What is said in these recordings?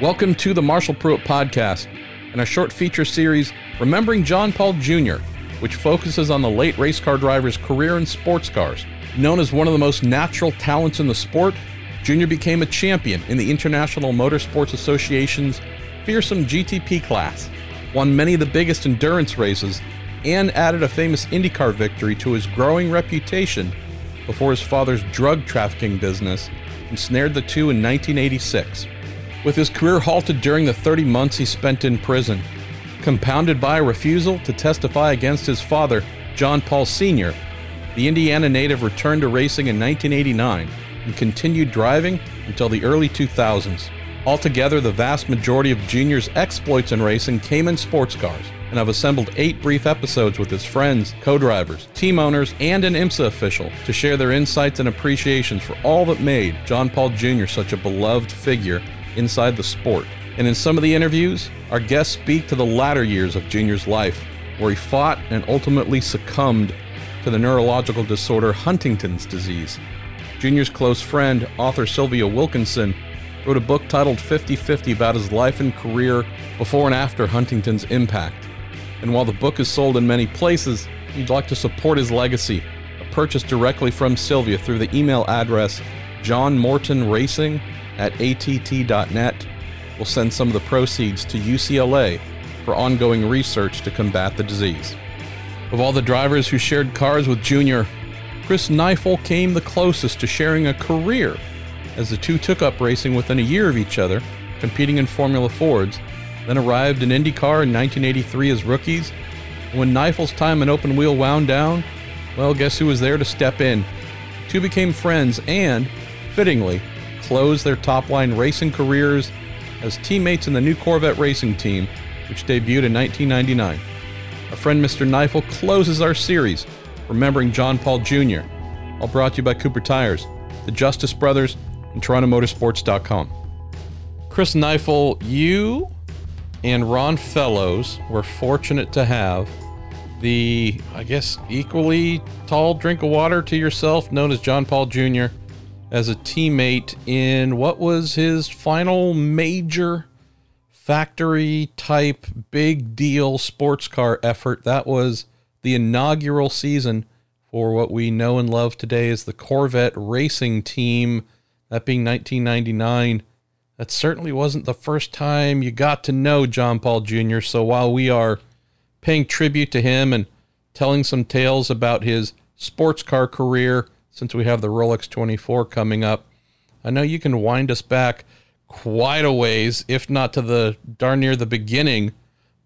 Welcome to the Marshall Pruett Podcast and a short feature series, Remembering John Paul Jr., which focuses on the late race car driver's career in sports cars. Known as one of the most natural talents in the sport, Jr. became a champion in the International Motorsports Association's fearsome GTP class, won many of the biggest endurance races, and added a famous IndyCar victory to his growing reputation before his father's drug trafficking business ensnared the two in 1986. With his career halted during the 30 months he spent in prison, compounded by a refusal to testify against his father, John Paul Sr., the Indiana native returned to racing in 1989 and continued driving until the early 2000s. Altogether, the vast majority of Junior's exploits in racing came in sports cars, and I've assembled eight brief episodes with his friends, co drivers, team owners, and an IMSA official to share their insights and appreciations for all that made John Paul Jr. such a beloved figure inside the sport. And in some of the interviews, our guests speak to the latter years of Junior's life, where he fought and ultimately succumbed to the neurological disorder Huntington's disease. Junior's close friend, author Sylvia Wilkinson, wrote a book titled 50 50 about his life and career before and after Huntington's impact. And while the book is sold in many places, he'd like to support his legacy. A purchase directly from Sylvia through the email address johnmortonracing at att.net will send some of the proceeds to UCLA for ongoing research to combat the disease. Of all the drivers who shared cars with Junior, Chris Kneifel came the closest to sharing a career, as the two took up racing within a year of each other, competing in Formula Fords, then arrived in IndyCar in 1983 as rookies. When Kneifel's time in open wheel wound down, well, guess who was there to step in? The two became friends and, fittingly, closed their top line racing careers as teammates in the new Corvette racing team, which debuted in 1999. Our friend Mr. Kneifel closes our series, remembering John Paul Jr., all brought to you by Cooper Tires, the Justice Brothers, and TorontoMotorsports.com. Chris Kneifel, you and Ron Fellows were fortunate to have the, I guess, equally tall drink of water to yourself, known as John Paul Jr., as a teammate in what was his final major factory type big deal sports car effort. That was the inaugural season for what we know and love today as the Corvette racing team, that being 1999. That certainly wasn't the first time you got to know John Paul Jr. So while we are paying tribute to him and telling some tales about his sports car career, since we have the Rolex 24 coming up, I know you can wind us back quite a ways, if not to the darn near the beginning,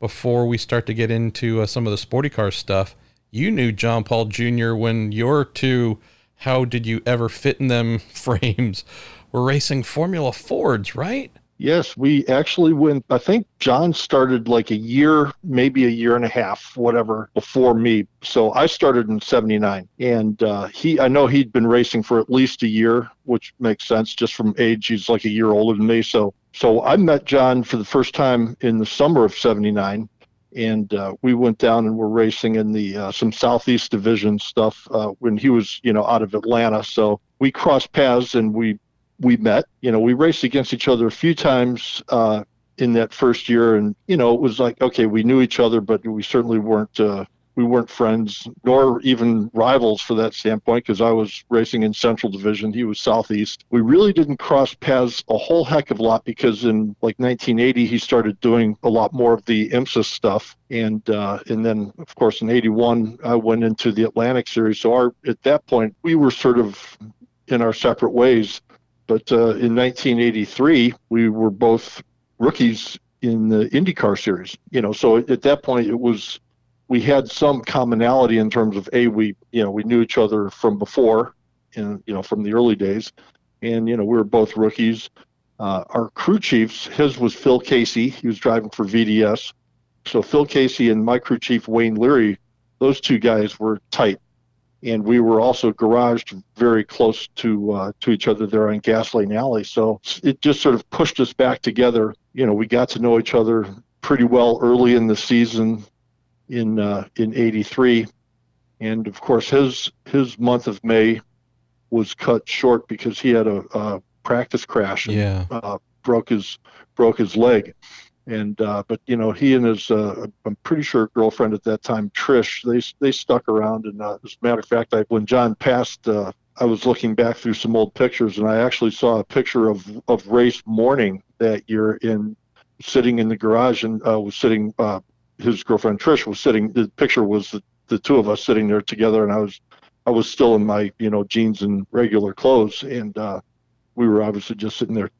before we start to get into uh, some of the sporty car stuff. You knew John Paul Jr. when your two, how did you ever fit in them frames, were racing Formula Fords, right? Yes, we actually went. I think John started like a year, maybe a year and a half, whatever, before me. So I started in '79, and uh, he, I know he'd been racing for at least a year, which makes sense just from age. He's like a year older than me. So, so I met John for the first time in the summer of '79, and uh, we went down and were racing in the uh, some Southeast Division stuff uh, when he was, you know, out of Atlanta. So we crossed paths and we we met. You know, we raced against each other a few times uh, in that first year, and you know, it was like okay, we knew each other, but we certainly weren't uh, we weren't friends nor even rivals for that standpoint because I was racing in Central Division, he was Southeast. We really didn't cross paths a whole heck of a lot because in like 1980 he started doing a lot more of the IMSA stuff, and uh, and then of course in 81 I went into the Atlantic Series. So our at that point we were sort of in our separate ways but uh, in 1983, we were both rookies in the IndyCar series. You know, so at that point, it was we had some commonality in terms of a we you know we knew each other from before, and you know from the early days, and you know we were both rookies. Uh, our crew chiefs, his was Phil Casey. He was driving for VDS. So Phil Casey and my crew chief Wayne Leary, those two guys were tight and we were also garaged very close to uh, to each other there on Gasoline Alley. So it just sort of pushed us back together. You know, we got to know each other pretty well early in the season in uh, in '83, and of course his his month of May was cut short because he had a, a practice crash. Yeah. uh, broke his broke his leg. And uh, but you know he and his uh, I'm pretty sure girlfriend at that time Trish they they stuck around. And uh, as a matter of fact I when John passed uh, I was looking back through some old pictures and I actually saw a picture of of race morning that year in sitting in the garage and uh, was sitting uh, his girlfriend Trish was sitting the picture was the, the two of us sitting there together and I was I was still in my you know jeans and regular clothes. And uh, we were obviously just sitting there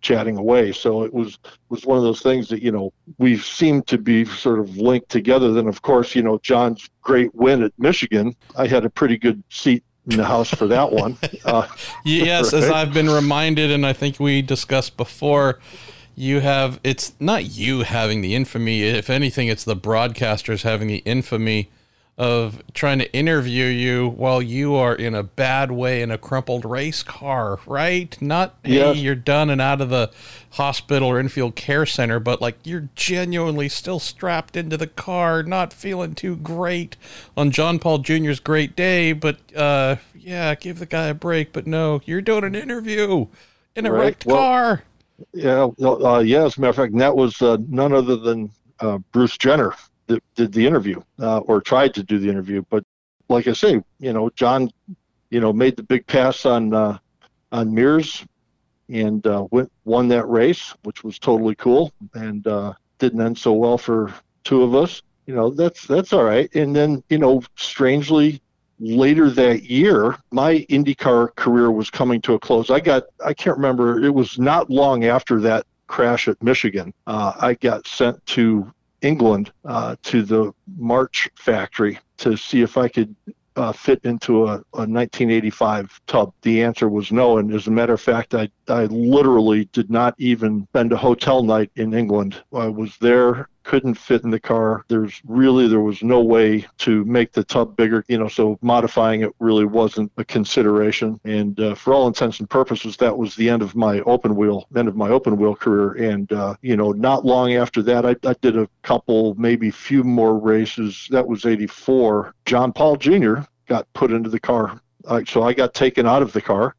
chatting away. So it was was one of those things that you know we seemed to be sort of linked together. Then of course you know John's great win at Michigan. I had a pretty good seat in the house for that one. Uh, yes, right? as I've been reminded, and I think we discussed before. You have it's not you having the infamy. If anything, it's the broadcasters having the infamy of trying to interview you while you are in a bad way in a crumpled race car, right? Not hey, you're done and out of the hospital or infield care center, but like you're genuinely still strapped into the car, not feeling too great on John Paul Jr.'s great day, but uh, yeah, give the guy a break. But no, you're doing an interview in a right. wrecked well, car. Yeah, uh, yeah. As a matter of fact, that was uh, none other than uh, Bruce Jenner that did the interview uh, or tried to do the interview. But like I say, you know, John, you know, made the big pass on uh, on Mears and uh, went won that race, which was totally cool, and uh, didn't end so well for two of us. You know, that's that's all right. And then you know, strangely. Later that year, my IndyCar career was coming to a close. I got, I can't remember, it was not long after that crash at Michigan. Uh, I got sent to England uh, to the March factory to see if I could uh, fit into a, a, 1985 tub? The answer was no. And as a matter of fact, I, I literally did not even spend a hotel night in England. I was there couldn't fit in the car. There's really there was no way to make the tub bigger, you know. So modifying it really wasn't a consideration. And uh, for all intents and purposes, that was the end of my open wheel end of my open wheel career. And uh, you know, not long after that, I, I did a couple, maybe few more races. That was '84. John Paul Jr. got put into the car. Uh, so I got taken out of the car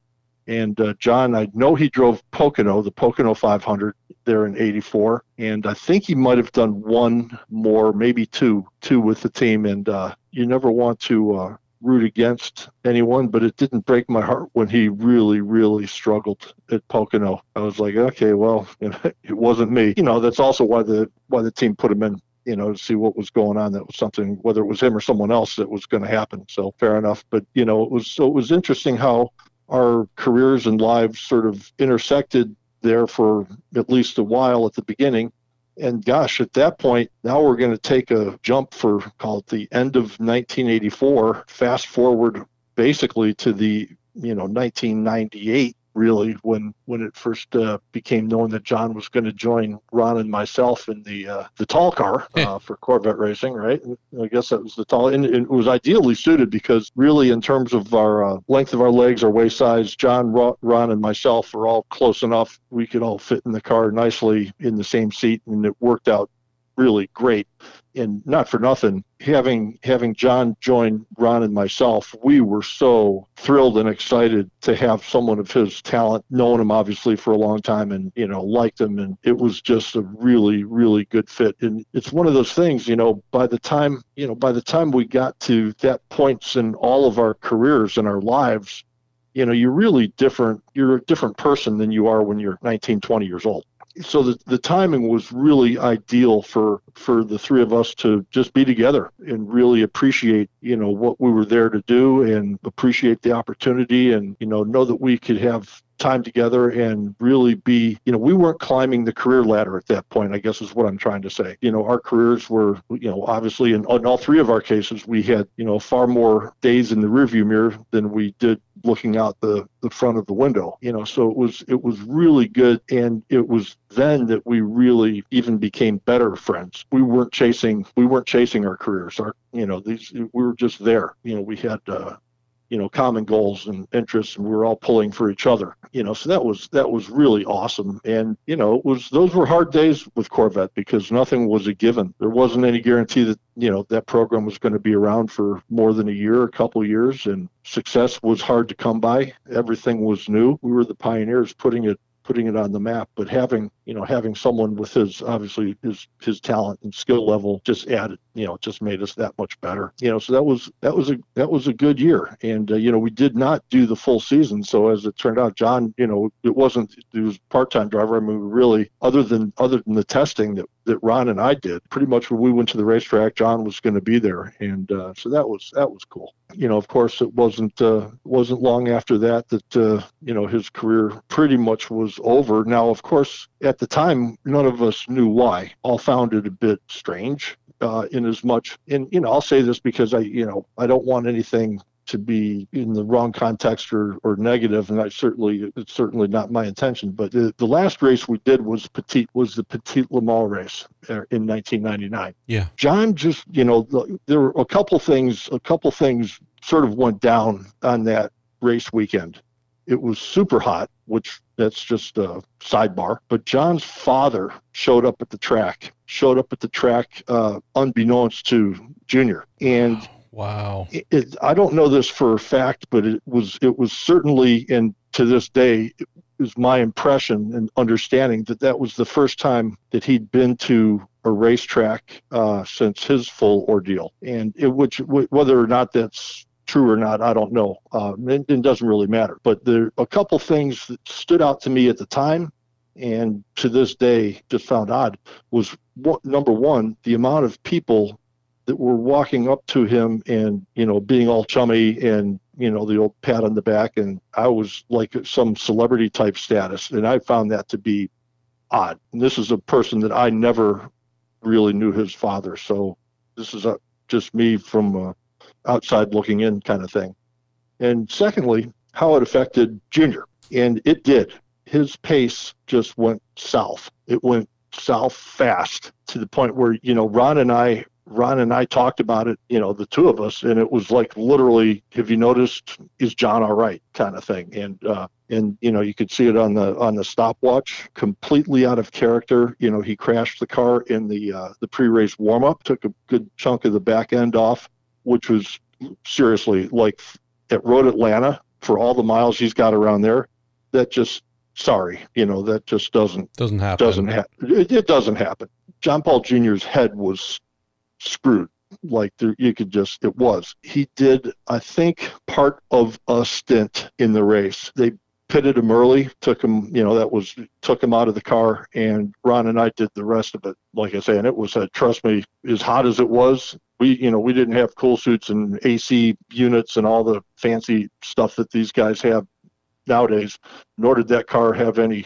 and uh, John, I know he drove Pocono, the Pocono 500 there in 84. And I think he might have done one more, maybe two, two with the team. And uh, you never want to uh, root against anyone, but it didn't break my heart when he really, really struggled at Pocono. I was like, okay, well, it wasn't me. You know, that's also why the why the team put him in you know, to see what was going on. That was something, whether it was him or someone else, that was going to happen. So fair enough. But you know, it was so it was interesting how our careers and lives sort of intersected there for at least a while at the beginning. And gosh, at that point, now we're going to take a jump for call it the end of 1984, fast forward basically to the you know 1998 really when when it first uh, became known that John was going to join Ron and myself in the uh, the tall car uh, for Corvette racing, right? I guess that was the tall, and it was ideally suited because really, in terms of our uh, length of our legs, our waist size, John, Ron, and myself are all close enough. We could all fit in the car nicely in the same seat, and it worked out really great and not for nothing, having having John join Ron and myself, we were so thrilled and excited to have someone of his talent, known him obviously for a long time, and you know liked him, and it was just a really really good fit. And it's one of those things, you know, by the time you know by the time we got to that points in all of our careers and our lives, you know, you're really different. You're a different person than you are when you're 19, 20 years old so the, the timing was really ideal for for the three of us to just be together and really appreciate you know what we were there to do and appreciate the opportunity and you know know that we could have time together and really be, you know, we weren't climbing the career ladder at that point, I guess is what I'm trying to say. You know, our careers were, you know, obviously in, in all three of our cases, we had, you know, far more days in the rearview mirror than we did looking out the, the front of the window, you know, so it was, it was really good. And it was then that we really even became better friends. We weren't chasing, we weren't chasing our careers. Our, you know, these, we were just there. You know, we had, uh, you know common goals and interests and we were all pulling for each other you know so that was that was really awesome. And you know it was those were hard days with corvette because nothing was a given. There wasn't any guarantee that you know that program was going to be around for more than a year a couple years and success was hard to come by. Everything was new. We were the pioneers putting it putting it on the map. But having you know having someone with his obviously his his talent and skill level just added you know just made us that much better. You know, so that was that was a that was a good year, and uh, you know we did not do the full season. So as it turned out, John, you know, it wasn't it was part time driver. I mean, really other than other than the testing that that Ron and I did. Pretty much when we went to the racetrack, John was going to be there, and uh, so that was that was cool. You know, of course, it wasn't uh, wasn't long after that that uh, you know his career pretty much was over. Now, of course, at the time, none of us knew why. All found it a bit strange. Uh, in as much, and you know, I'll say this because I, you know, I don't want anything to be in the wrong context or, or negative, and I certainly it's certainly not my intention. But the, the last race we did was Petit was the Petit Le Mans race uh, in 1999. Yeah, John just you know there were a couple things a couple things sort of went down on that race weekend. It was super hot, which that's just a sidebar. But John's father showed up at the track, showed up at the track uh, unbeknownst to Junior, and. Wow. It, it, I don't know this for a fact, but it was it was certainly, and to this day, was my impression and understanding that that was the first time that he'd been to a racetrack uh, since his full ordeal, and it, which whether or not that's true or not, I don't know. Uh, it, it doesn't really matter. But there a couple things that stood out to me at the time and to this day just found odd was number one the amount of people that were walking up to him and you know being all chummy and you know the old pat on the back and i was like some celebrity type status and i found that to be odd and this is a person that i never really knew his father so this is a, just me from outside looking in kind of thing and secondly how it affected junior and it did his pace just went south it went south fast to the point where you know ron and i Ron and I talked about it, you know, the two of us, and it was like literally, have you noticed? Is John all right? Kind of thing. And uh, and you know, you could see it on the on the stopwatch, completely out of character. You know, he crashed the car in the uh, the pre-race warm-up, took a good chunk of the back end off, which was seriously like at Road Atlanta for all the miles he's got around there. That just sorry, you know, that just doesn't doesn't happen. Doesn't happen. It, it doesn't happen. John Paul Jr.'s head was screwed like there, you could just it was he did i think part of a stint in the race they pitted him early took him you know that was took him out of the car and ron and i did the rest of it like i say and it was uh, trust me as hot as it was we you know we didn't have cool suits and ac units and all the fancy stuff that these guys have nowadays nor did that car have any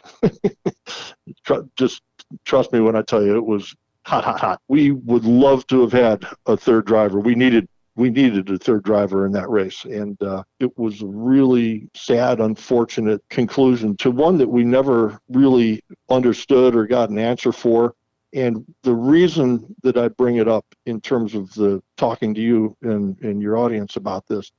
just trust me when i tell you it was hot, hot, hot. We would love to have had a third driver. We needed we needed a third driver in that race, and uh, it was a really sad, unfortunate conclusion to one that we never really understood or got an answer for. And the reason that I bring it up in terms of the talking to you and, and your audience about this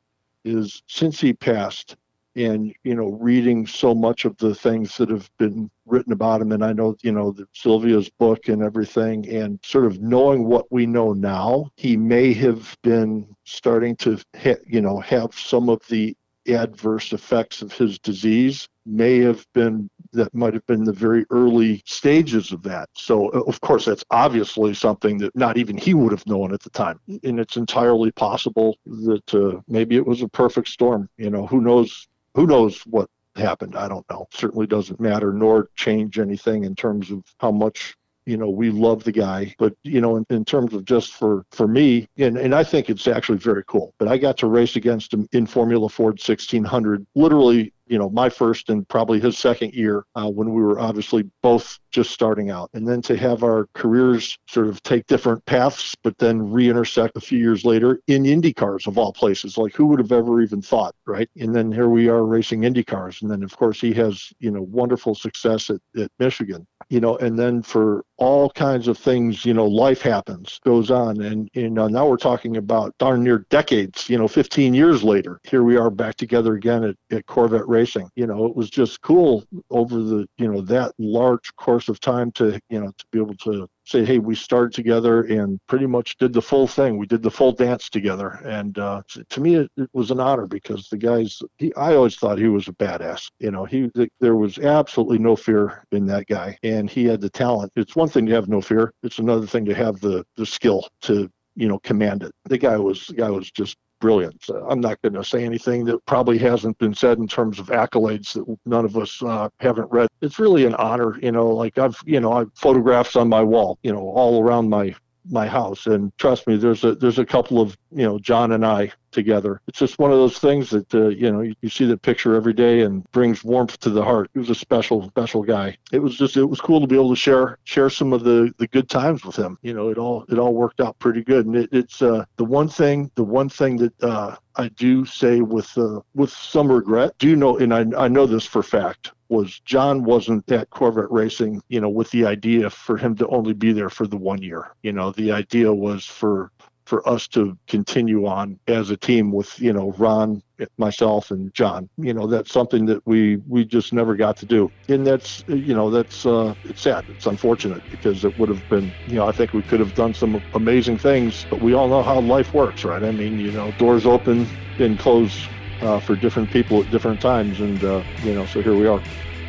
is since he passed, and you know reading so much of the things that have been written about him and i know you know sylvia's book and everything and sort of knowing what we know now he may have been starting to ha- you know have some of the adverse effects of his disease may have been that might have been the very early stages of that. So, of course, that's obviously something that not even he would have known at the time. And it's entirely possible that uh, maybe it was a perfect storm. You know, who knows who knows what happened? I don't know. Certainly doesn't matter nor change anything in terms of how much you know we love the guy but you know in, in, terms of just for for me and, and i think it's actually very cool but i got to race against him in formula ford 1600 literally you know my first and probably his second year uh, when we were obviously both just starting out. And then to have our careers sort of take different paths but then re-intersect a few years later in indy cars of all places. Like who would have ever even thought right? And then here we are racing indy cars. And then of course he has you know wonderful success at, at michigan you know and then for all kinds of things, you know, life happens, goes on. And, you uh, know, now we're talking about darn near decades, you know, 15 years later. Here we are back together again at, at Corvette Racing. You know, it was just cool over the, you know, that large course of time to, you know, to be able to say, hey, we started together and pretty much did the full thing. We did the full dance together. And uh, to me, it, it, was an honor because the guys, he, I always thought he was a badass. You know, he there was absolutely no fear in that guy, and he had the talent. It's one thing to have no fear; it's another thing to have the the skill to you know command it. The guy was the guy was just brilliant. I'm not going to say anything that probably hasn't been said in terms of accolades that none of us uh, haven't read. It's really an honor, you know. Like I've, you know, I've photographs on my wall, you know, all around my my house. And trust me, there's a there's a couple of you know John and I together. It's just one of those things that uh, you know you, you, see the picture every day and brings warmth to the heart. He was a special special guy. It was just it was cool to be able to share share some of the the good times with him. You know, it all it all worked out pretty good. And it, it's uh, the one thing the one thing that uh, I do say with uh, with some regret. Do you know? And I I know this for fact was John wasn't at Corvette Racing, you know, with the idea for him to only be there for the one year. You know, the idea was for for us to continue on as a team with you know Ron, myself, and John. You know that's something that we we just never got to do, and that's you know that's uh, it's sad. It's unfortunate because it would have been you know I think we could have done some amazing things, but we all know how life works, right? I mean you know doors open and close uh, for different people at different times, and uh, you know so here we are.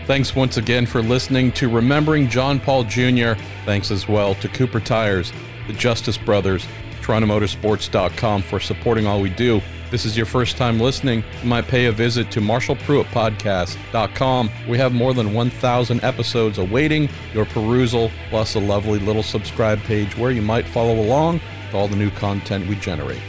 Thanks once again for listening to Remembering John Paul Jr. Thanks as well to Cooper Tires, the Justice Brothers, TorontoMotorsports.com for supporting all we do. this is your first time listening, you might pay a visit to MarshallPruettPodcast.com. We have more than 1,000 episodes awaiting your perusal, plus a lovely little subscribe page where you might follow along with all the new content we generate.